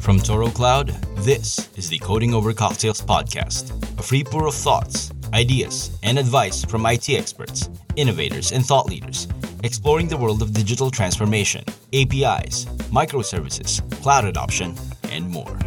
From Toro Cloud, this is the Coding Over Cocktails podcast, a free pour of thoughts, ideas, and advice from IT experts, innovators, and thought leaders, exploring the world of digital transformation, APIs, microservices, cloud adoption, and more.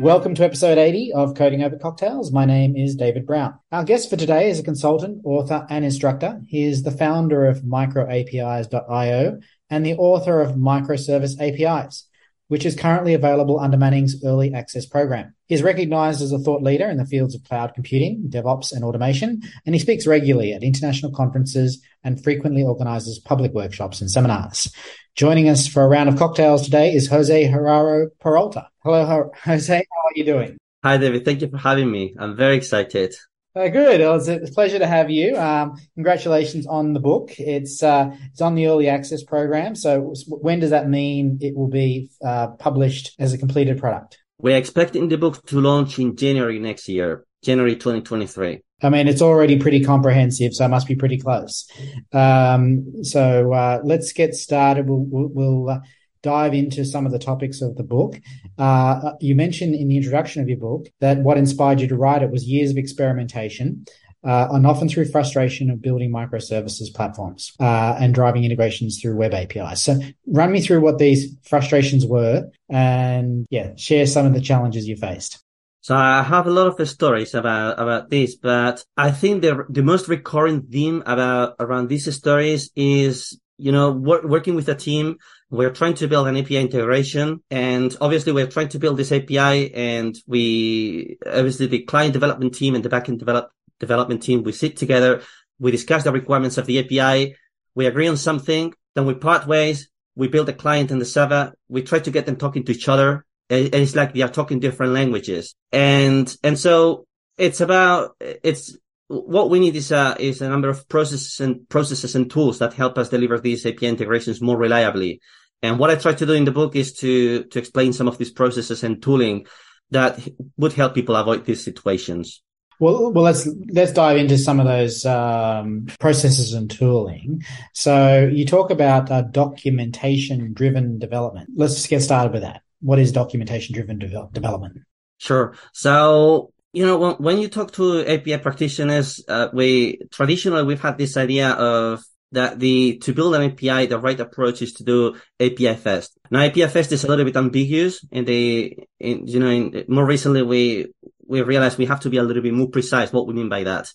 Welcome to episode 80 of Coding Over Cocktails. My name is David Brown. Our guest for today is a consultant, author, and instructor. He is the founder of microapis.io and the author of Microservice APIs, which is currently available under Manning's Early Access Program. He is recognized as a thought leader in the fields of cloud computing, DevOps, and automation, and he speaks regularly at international conferences and frequently organizes public workshops and seminars. Joining us for a round of cocktails today is Jose Haro Peralta. Hello, Jose. How are you doing? Hi, David. Thank you for having me. I'm very excited. Uh, good. Well, it's a pleasure to have you. Um, congratulations on the book. It's uh, it's on the early access program. So when does that mean it will be uh, published as a completed product? We're expecting the book to launch in January next year, January 2023. I mean, it's already pretty comprehensive, so it must be pretty close. Um, so uh, let's get started. We'll, we'll, we'll uh, dive into some of the topics of the book. Uh, you mentioned in the introduction of your book that what inspired you to write it was years of experimentation. Uh, and often through frustration of building microservices platforms uh, and driving integrations through web APIs. So, run me through what these frustrations were, and yeah, share some of the challenges you faced. So I have a lot of stories about about this, but I think the the most recurring theme about around these stories is you know working with a team we're trying to build an API integration and obviously we're trying to build this API and we, obviously the client development team and the backend develop, development team, we sit together, we discuss the requirements of the API, we agree on something, then we part ways, we build a client and the server, we try to get them talking to each other. And it's like they are talking different languages. And, and so it's about, it's, what we need is a, is a number of processes and processes and tools that help us deliver these API integrations more reliably. And what I try to do in the book is to, to explain some of these processes and tooling that would help people avoid these situations. Well, well, let's let's dive into some of those um, processes and tooling. So, you talk about uh, documentation-driven development. Let's get started with that. What is documentation-driven de- development? Sure. So, you know, when, when you talk to API practitioners, uh, we traditionally we've had this idea of that the to build an API, the right approach is to do API first. Now, API first is a little bit ambiguous, and the in, you know in, more recently we we realized we have to be a little bit more precise what we mean by that.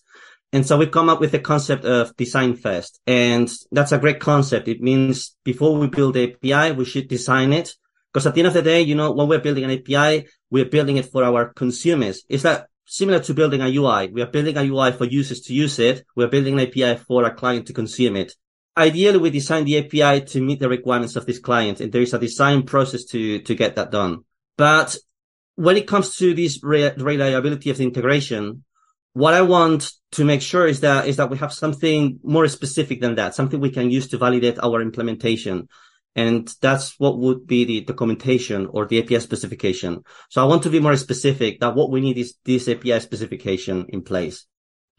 And so we come up with the concept of design first, and that's a great concept. It means before we build the API, we should design it. Because at the end of the day, you know, when we're building an API, we're building it for our consumers. It's like similar to building a UI. We are building a UI for users to use it. We're building an API for a client to consume it. Ideally, we design the API to meet the requirements of this client, and there is a design process to, to get that done. But when it comes to this re- reliability of the integration, what I want to make sure is that, is that we have something more specific than that, something we can use to validate our implementation. And that's what would be the documentation or the API specification. So I want to be more specific that what we need is this API specification in place.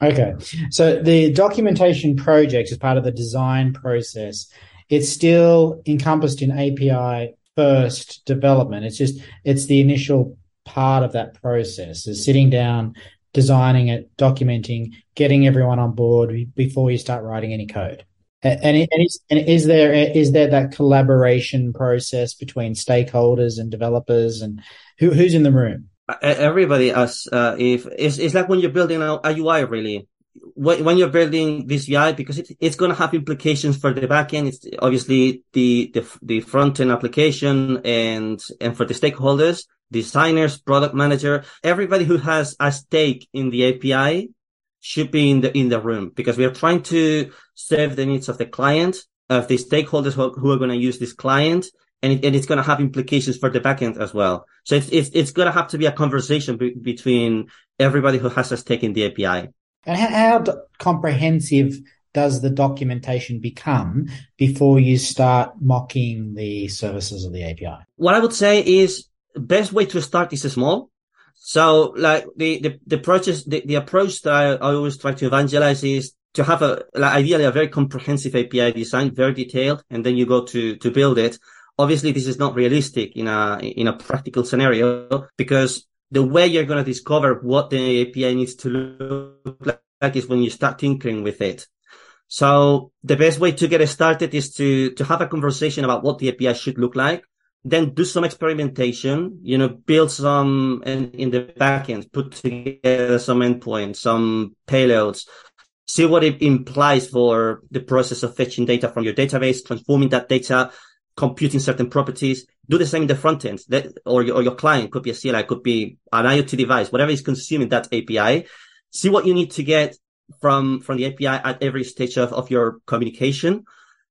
Okay. So the documentation project is part of the design process. It's still encompassed in API first development. It's just, it's the initial part of that process is sitting down, designing it, documenting, getting everyone on board before you start writing any code. And, and, is, and is there is there that collaboration process between stakeholders and developers and who who's in the room? Everybody, as uh, if it's, it's like when you're building a, a UI, really. When, when you're building this UI, because it, it's going to have implications for the backend. It's obviously the the, the front end application and and for the stakeholders, designers, product manager, everybody who has a stake in the API should be in the in the room because we are trying to serve the needs of the client, of the stakeholders who, who are going to use this client, and, it, and it's going to have implications for the backend as well. So it's it's, it's going to have to be a conversation be, between everybody who has a stake in the API. And how, how comprehensive does the documentation become before you start mocking the services of the API? What I would say is best way to start is small. So like the, the, the process, the, the approach that I, I always try to evangelize is to have a like, ideally a very comprehensive API design, very detailed, and then you go to to build it. Obviously, this is not realistic in a in a practical scenario because the way you're going to discover what the API needs to look like is when you start tinkering with it. So the best way to get started is to to have a conversation about what the API should look like then do some experimentation, you know, build some in, in the backend, put together some endpoints, some payloads, see what it implies for the process of fetching data from your database, transforming that data, computing certain properties. Do the same in the front end that, or your, or your client could be a CLI, could be an IoT device, whatever is consuming that API. See what you need to get from, from the API at every stage of, of your communication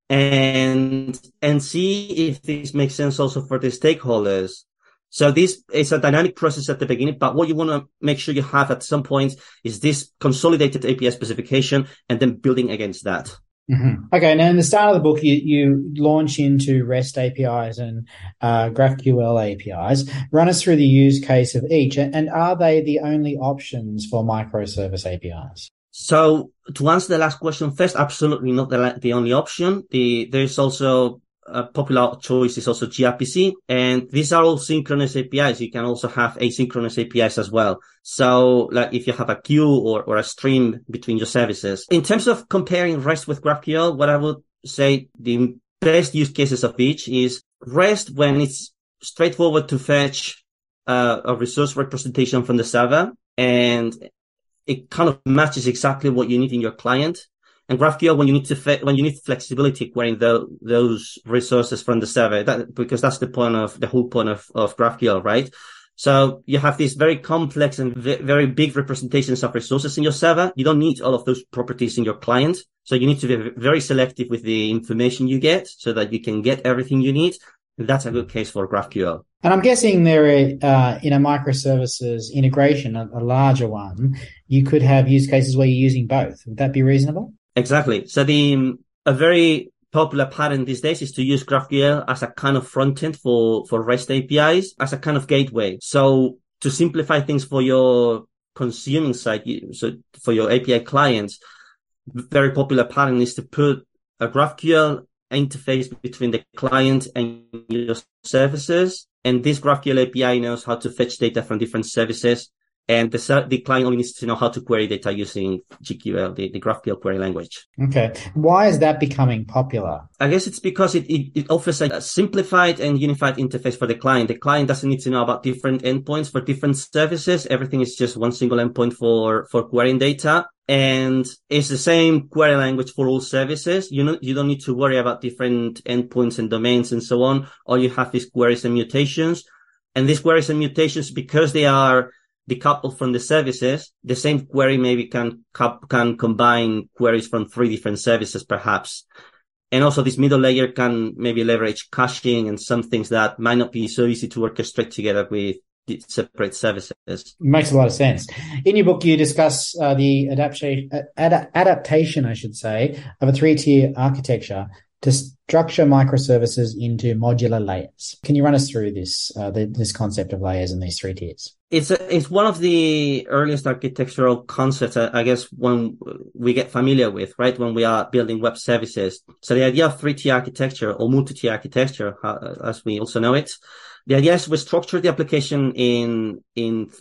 and and see if this makes sense also for the stakeholders. So this is a dynamic process at the beginning, but what you want to make sure you have at some point is this consolidated API specification and then building against that. Mm-hmm. Okay, now in the start of the book, you, you launch into REST APIs and uh, GraphQL APIs. Run us through the use case of each, and are they the only options for microservice APIs? So to answer the last question first, absolutely not the, the only option. The, there's also a popular choice is also gRPC, and these are all synchronous APIs. You can also have asynchronous APIs as well. So, like if you have a queue or, or a stream between your services. In terms of comparing REST with GraphQL, what I would say the best use cases of each is REST when it's straightforward to fetch uh, a resource representation from the server and it kind of matches exactly what you need in your client. And GraphQL, when you need to when you need flexibility querying the, those resources from the server, that, because that's the point of the whole point of, of GraphQL, right? So you have these very complex and v- very big representations of resources in your server. You don't need all of those properties in your client. So you need to be very selective with the information you get so that you can get everything you need. That's a good case for GraphQL. And I'm guessing there are, uh, in a microservices integration, a, a, larger one, you could have use cases where you're using both. Would that be reasonable? Exactly. So the, a very popular pattern these days is to use GraphQL as a kind of front end for, for REST APIs as a kind of gateway. So to simplify things for your consuming side, so for your API clients, very popular pattern is to put a GraphQL interface between the client and your services. And this GraphQL API knows how to fetch data from different services. And the, the client only needs to know how to query data using GQL, the, the GraphQL query language. Okay. Why is that becoming popular? I guess it's because it, it, it, offers a simplified and unified interface for the client. The client doesn't need to know about different endpoints for different services. Everything is just one single endpoint for, for querying data and it's the same query language for all services. You know, you don't need to worry about different endpoints and domains and so on. All you have is queries and mutations. And these queries and mutations, because they are decoupled from the services, the same query maybe can, can combine queries from three different services, perhaps. And also this middle layer can maybe leverage caching and some things that might not be so easy to orchestrate together with separate services. Makes a lot of sense. In your book, you discuss uh, the adaptation, ad- adaptation, I should say, of a three-tier architecture to structure microservices into modular layers. Can you run us through this uh, the, this concept of layers and these three tiers? It's a, it's one of the earliest architectural concepts, I guess, when we get familiar with, right? When we are building web services. So the idea of three-tier architecture or multi-tier architecture, uh, as we also know it, the idea is we structure the application in, in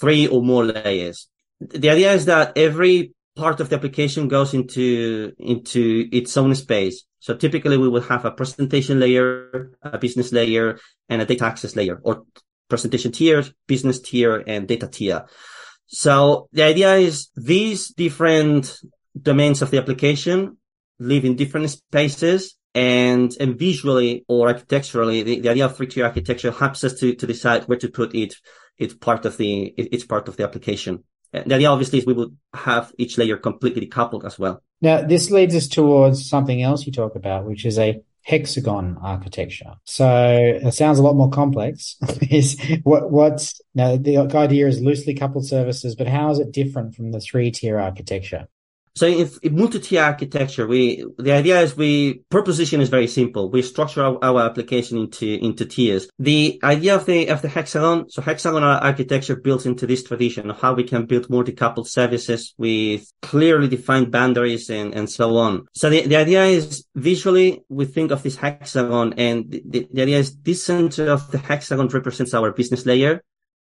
three or more layers. The idea is that every part of the application goes into, into its own space. So typically we will have a presentation layer, a business layer, and a data access layer or presentation tier, business tier, and data tier. So the idea is these different domains of the application live in different spaces and, and visually or architecturally, the, the idea of three-tier architecture helps us to, to decide where to put it, it's part of the, it's part of the application. And the idea obviously is we would have each layer completely decoupled as well. Now, this leads us towards something else you talk about, which is a hexagon architecture. So it sounds a lot more complex. is what what's now the idea is loosely coupled services, but how is it different from the three tier architecture? So if, if multi-tier architecture, we, the idea is we, proposition is very simple. We structure our, our, application into, into tiers. The idea of the, of the hexagon, so hexagonal architecture built into this tradition of how we can build multi-coupled services with clearly defined boundaries and, and so on. So the, the idea is visually we think of this hexagon and the, the idea is this center of the hexagon represents our business layer.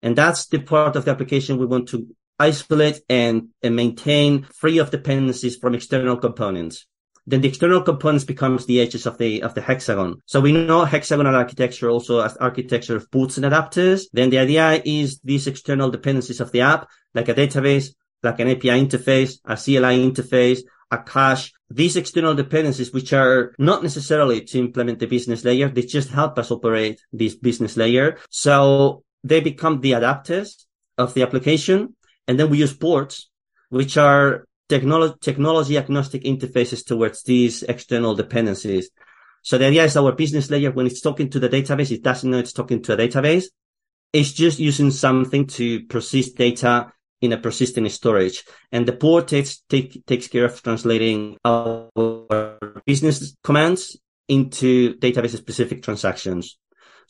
And that's the part of the application we want to isolate and, and maintain free of dependencies from external components. Then the external components becomes the edges of the of the hexagon. So we know hexagonal architecture also as architecture of ports and adapters. Then the idea is these external dependencies of the app, like a database, like an API interface, a CLI interface, a cache, these external dependencies, which are not necessarily to implement the business layer, they just help us operate this business layer. So they become the adapters of the application. And then we use ports, which are technology, technology agnostic interfaces towards these external dependencies. So the idea is our business layer, when it's talking to the database, it doesn't know it's talking to a database. It's just using something to persist data in a persistent storage. And the port takes, take, takes care of translating our business commands into database specific transactions.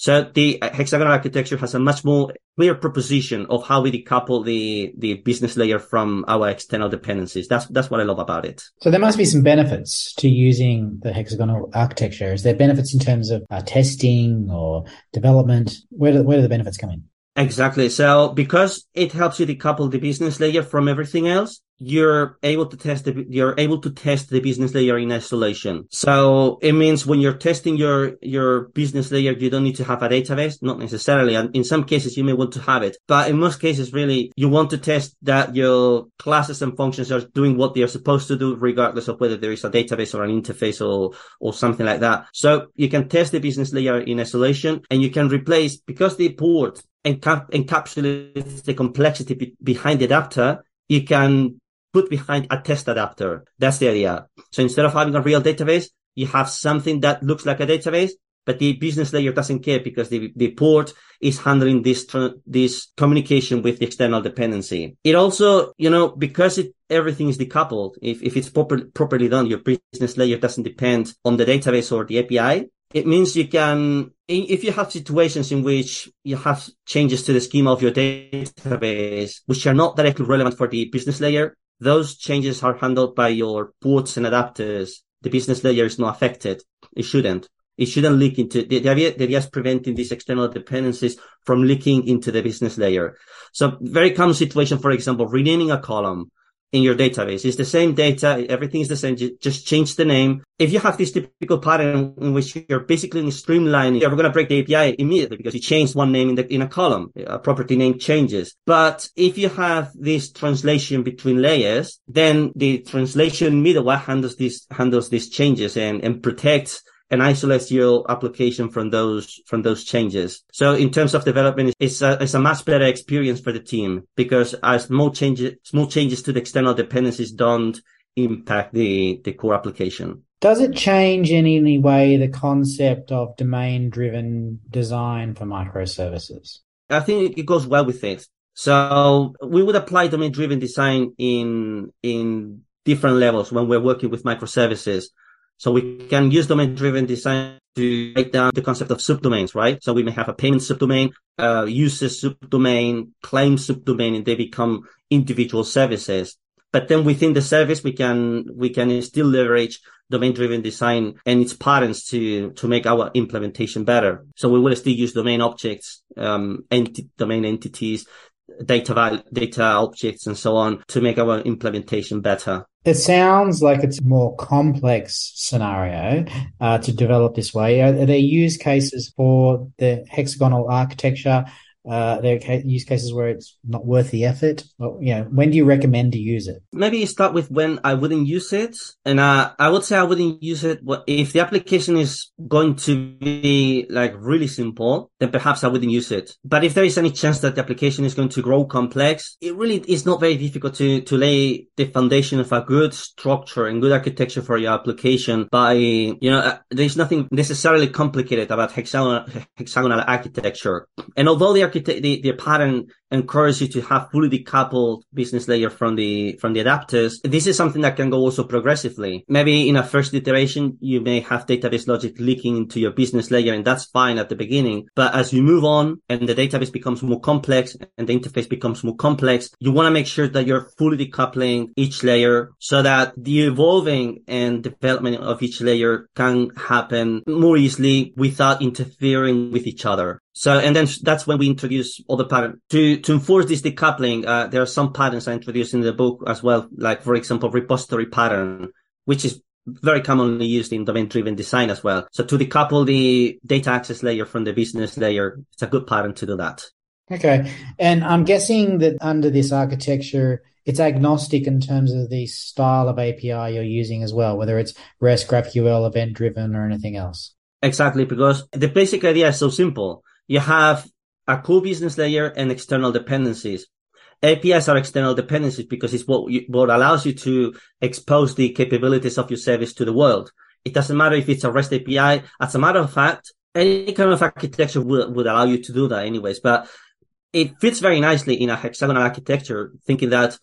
So the hexagonal architecture has a much more clear proposition of how we decouple the, the business layer from our external dependencies. That's, that's what I love about it. So there must be some benefits to using the hexagonal architecture. Is there benefits in terms of uh, testing or development? Where do, where do the benefits come in? Exactly. So because it helps you decouple the business layer from everything else, you're able to test the, you're able to test the business layer in isolation. So it means when you're testing your, your business layer, you don't need to have a database, not necessarily. And in some cases, you may want to have it, but in most cases, really, you want to test that your classes and functions are doing what they are supposed to do, regardless of whether there is a database or an interface or, or something like that. So you can test the business layer in isolation and you can replace because the port encap- encapsulates the complexity be- behind the adapter, you can put behind a test adapter. That's the idea. So instead of having a real database, you have something that looks like a database, but the business layer doesn't care because the, the port is handling this, this communication with the external dependency. It also, you know, because it, everything is decoupled, if, if it's proper, properly done, your business layer doesn't depend on the database or the API. It means you can, if you have situations in which you have changes to the schema of your database, which are not directly relevant for the business layer, those changes are handled by your ports and adapters. The business layer is not affected. It shouldn't. It shouldn't leak into the, the idea. The idea is preventing these external dependencies from leaking into the business layer. So very common situation, for example, renaming a column in your database. It's the same data. Everything is the same. Just change the name. If you have this typical pattern in which you're basically streamlining, you're going to break the API immediately because you changed one name in the, in a column. A property name changes. But if you have this translation between layers, then the translation middleware handles these, handles these changes and, and protects and isolates your application from those from those changes. So in terms of development, it's a, it's a much better experience for the team because as small changes small changes to the external dependencies don't impact the the core application. Does it change in any way the concept of domain driven design for microservices? I think it goes well with it. So we would apply domain driven design in in different levels when we're working with microservices. So we can use domain-driven design to break down the concept of subdomains, right? So we may have a payment subdomain, uh, uses subdomain, claim subdomain, and they become individual services. But then within the service, we can, we can still leverage domain-driven design and its patterns to, to make our implementation better. So we will still use domain objects, um, enti- domain entities, data, data objects and so on to make our implementation better. It sounds like it's a more complex scenario uh, to develop this way. Are, there use cases for the hexagonal architecture uh, there are use cases where it's not worth the effort. Well, you know, when do you recommend to use it? Maybe you start with when I wouldn't use it, and uh, I would say I wouldn't use it if the application is going to be like really simple. Then perhaps I wouldn't use it. But if there is any chance that the application is going to grow complex, it really is not very difficult to to lay the foundation of a good structure and good architecture for your application. By you know, uh, there's nothing necessarily complicated about hexagonal hexagonal architecture, and although the the, the pattern encourages you to have fully decoupled business layer from the, from the adapters. This is something that can go also progressively. Maybe in a first iteration, you may have database logic leaking into your business layer and that's fine at the beginning. But as you move on and the database becomes more complex and the interface becomes more complex, you want to make sure that you're fully decoupling each layer so that the evolving and development of each layer can happen more easily without interfering with each other. So, and then that's when we introduce other patterns to, to enforce this decoupling. Uh, there are some patterns I introduced in the book as well, like, for example, repository pattern, which is very commonly used in domain driven design as well. So to decouple the data access layer from the business layer, it's a good pattern to do that. Okay. And I'm guessing that under this architecture, it's agnostic in terms of the style of API you're using as well, whether it's REST, GraphQL, event driven, or anything else. Exactly, because the basic idea is so simple. You have a core business layer and external dependencies. APIs are external dependencies because it's what you, what allows you to expose the capabilities of your service to the world. It doesn't matter if it's a REST API. As a matter of fact, any kind of architecture would, would allow you to do that anyways, but it fits very nicely in a hexagonal architecture, thinking that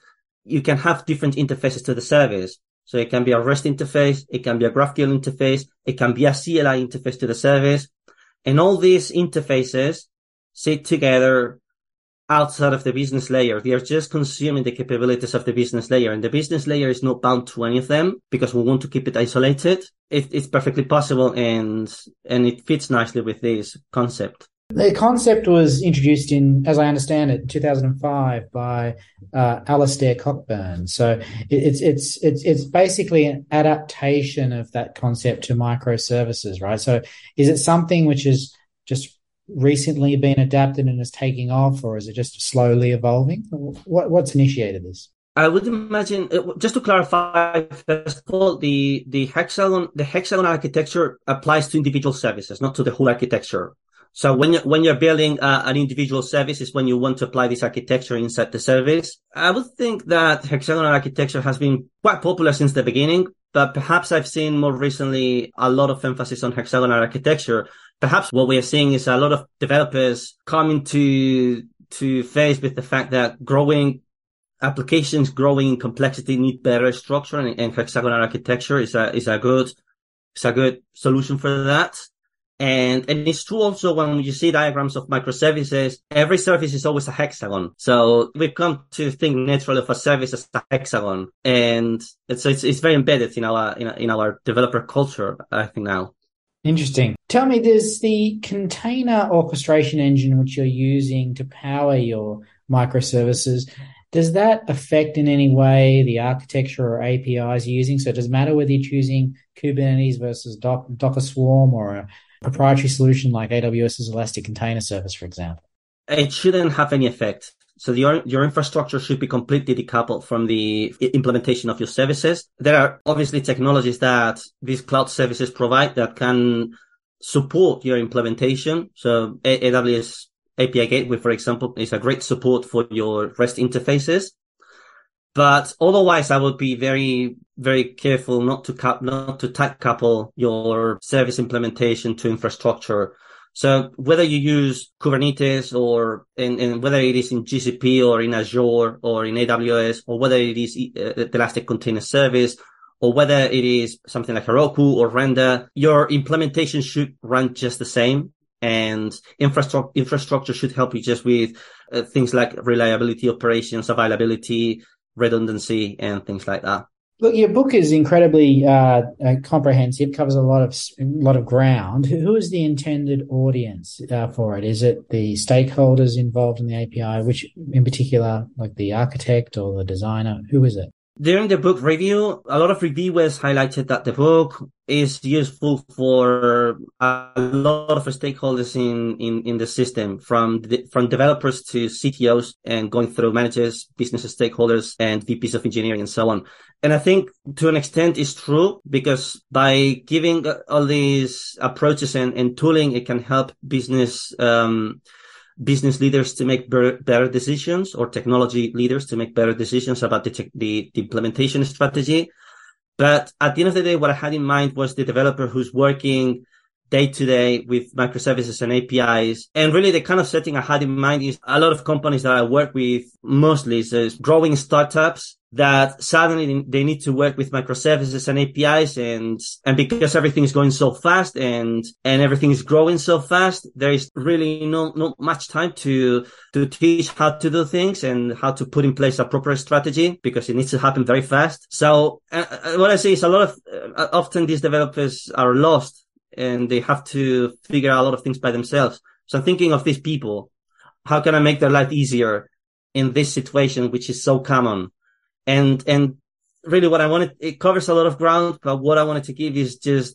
you can have different interfaces to the service. So it can be a REST interface, it can be a GraphQL interface, it can be a CLI interface to the service. And all these interfaces sit together outside of the business layer. They are just consuming the capabilities of the business layer and the business layer is not bound to any of them because we want to keep it isolated. It, it's perfectly possible and, and it fits nicely with this concept. The concept was introduced in, as I understand it, 2005 by uh, Alistair Cockburn. So it's it's it's it's basically an adaptation of that concept to microservices, right? So is it something which is just recently been adapted and is taking off, or is it just slowly evolving? What what's initiated this? I would imagine, uh, just to clarify, first of all, the, the hexagon, the hexagon architecture applies to individual services, not to the whole architecture. So when you when you're building uh, an individual service is when you want to apply this architecture inside the service. I would think that hexagonal architecture has been quite popular since the beginning, but perhaps I've seen more recently a lot of emphasis on hexagonal architecture. Perhaps what we are seeing is a lot of developers coming to to face with the fact that growing applications growing in complexity need better structure and, and hexagonal architecture is a is a good is a good solution for that. And, and it's true also when you see diagrams of microservices, every service is always a hexagon. So we've come to think naturally of a service as a hexagon. And it's, it's, it's very embedded in our, in, in our developer culture, I think now. Interesting. Tell me, does the container orchestration engine which you're using to power your microservices, does that affect in any way the architecture or APIs you're using? So it does matter whether you're choosing Kubernetes versus Docker Swarm or a proprietary solution like AWS's Elastic Container Service, for example? It shouldn't have any effect. So your, your infrastructure should be completely decoupled from the implementation of your services. There are obviously technologies that these cloud services provide that can support your implementation. So AWS API Gateway, for example, is a great support for your REST interfaces. But otherwise, I would be very, very careful not to cap, not to tight couple your service implementation to infrastructure. So whether you use Kubernetes or in, in whether it is in GCP or in Azure or in AWS or whether it is uh, the Elastic Container Service or whether it is something like Heroku or Render, your implementation should run just the same and infrastructure infrastructure should help you just with uh, things like reliability operations availability redundancy and things like that. Look, your book is incredibly uh, uh, comprehensive, covers a lot of a lot of ground. Who is the intended audience uh, for it? Is it the stakeholders involved in the API, which in particular, like the architect or the designer? Who is it? During the book review, a lot of reviewers highlighted that the book is useful for a lot of stakeholders in, in, in the system, from the, from developers to CTOs and going through managers, business stakeholders, and VPs of engineering and so on. And I think to an extent it's true because by giving all these approaches and, and tooling, it can help business, um, business leaders to make better, better decisions or technology leaders to make better decisions about the, the, the, implementation strategy. But at the end of the day, what I had in mind was the developer who's working day to day with microservices and APIs. And really the kind of setting I had in mind is a lot of companies that I work with mostly is growing startups that suddenly they need to work with microservices and APIs and, and because everything is going so fast and, and everything is growing so fast, there is really no, not much time to, to teach how to do things and how to put in place a proper strategy because it needs to happen very fast. So uh, uh what I say is a lot of, uh, often these developers are lost and they have to figure out a lot of things by themselves. So I'm thinking of these people. How can I make their life easier in this situation, which is so common? And, and really what I wanted, it covers a lot of ground, but what I wanted to give is just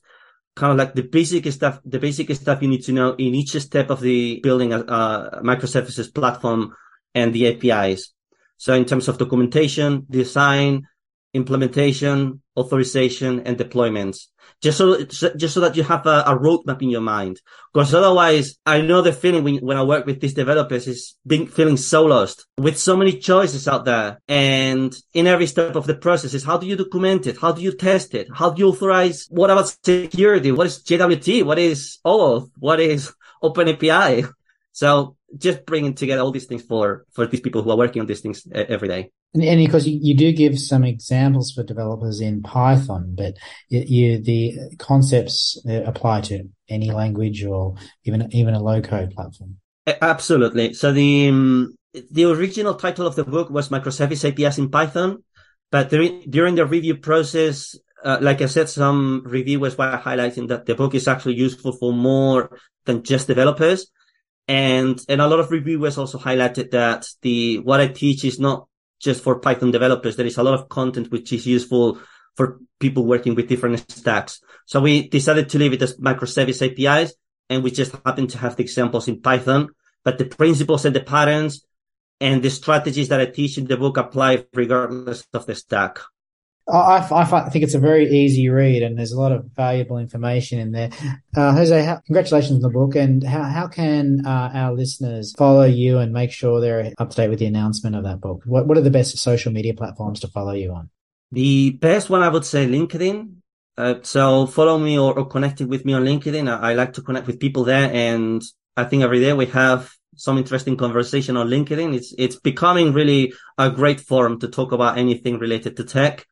kind of like the basic stuff, the basic stuff you need to know in each step of the building a, a microservices platform and the APIs. So in terms of documentation, design, implementation, authorization, and deployments. Just so, just so that you have a, a roadmap in your mind. Because otherwise, I know the feeling when, when I work with these developers is being, feeling so lost with so many choices out there. And in every step of the process is how do you document it? How do you test it? How do you authorize? What about security? What is JWT? What is OAuth? What is open api So just bringing together all these things for, for these people who are working on these things every day. And, and because you, you, do give some examples for developers in Python, but you, you, the concepts uh, apply to any language or even even a low code platform. Absolutely. So the um, the original title of the book was Microservice APIs in Python, but during, during the review process, uh, like I said, some reviewers were highlighting that the book is actually useful for more than just developers. And, and a lot of reviewers also highlighted that the, what I teach is not just for Python developers. There is a lot of content which is useful for people working with different stacks. So we decided to leave it as microservice APIs and we just happen to have the examples in Python, but the principles and the patterns and the strategies that I teach in the book apply regardless of the stack. I, I, think it's a very easy read and there's a lot of valuable information in there. Uh, Jose, how, congratulations on the book. And how, how can uh, our listeners follow you and make sure they're up to date with the announcement of that book? What, what are the best social media platforms to follow you on? The best one, I would say LinkedIn. Uh, so follow me or, or with me on LinkedIn. I, I like to connect with people there. And I think every day we have some interesting conversation on LinkedIn. It's, it's becoming really a great forum to talk about anything related to tech.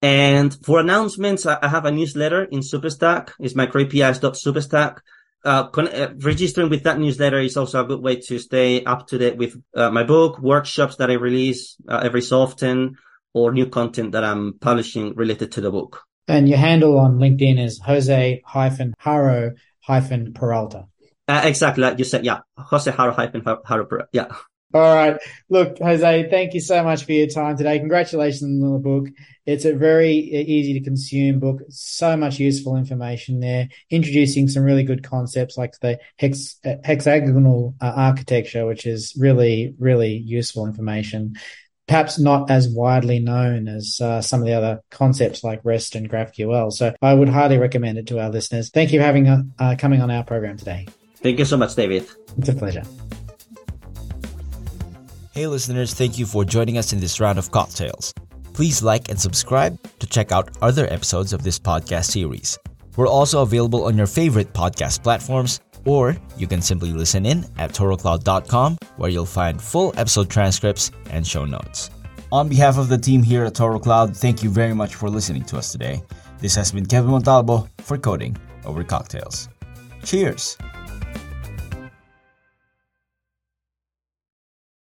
And for announcements, I have a newsletter in Substack. It's microapis.substack. Uh, con- uh, registering with that newsletter is also a good way to stay up to date with uh, my book, workshops that I release uh, every so often, or new content that I'm publishing related to the book. And your handle on LinkedIn is Jose hyphen Haro hyphen Peralta. Uh, exactly, like you said, yeah, Jose Haro hyphen Haro Peralta, yeah. All right. Look, Jose, thank you so much for your time today. Congratulations on the book. It's a very easy to consume book. So much useful information there, introducing some really good concepts like the hex, uh, hexagonal uh, architecture, which is really, really useful information. Perhaps not as widely known as uh, some of the other concepts like REST and GraphQL. So I would highly recommend it to our listeners. Thank you for having uh, uh coming on our program today. Thank you so much, David. It's a pleasure. Hey, listeners, thank you for joining us in this round of cocktails. Please like and subscribe to check out other episodes of this podcast series. We're also available on your favorite podcast platforms, or you can simply listen in at torocloud.com, where you'll find full episode transcripts and show notes. On behalf of the team here at Toro Cloud, thank you very much for listening to us today. This has been Kevin Montalvo for Coding Over Cocktails. Cheers!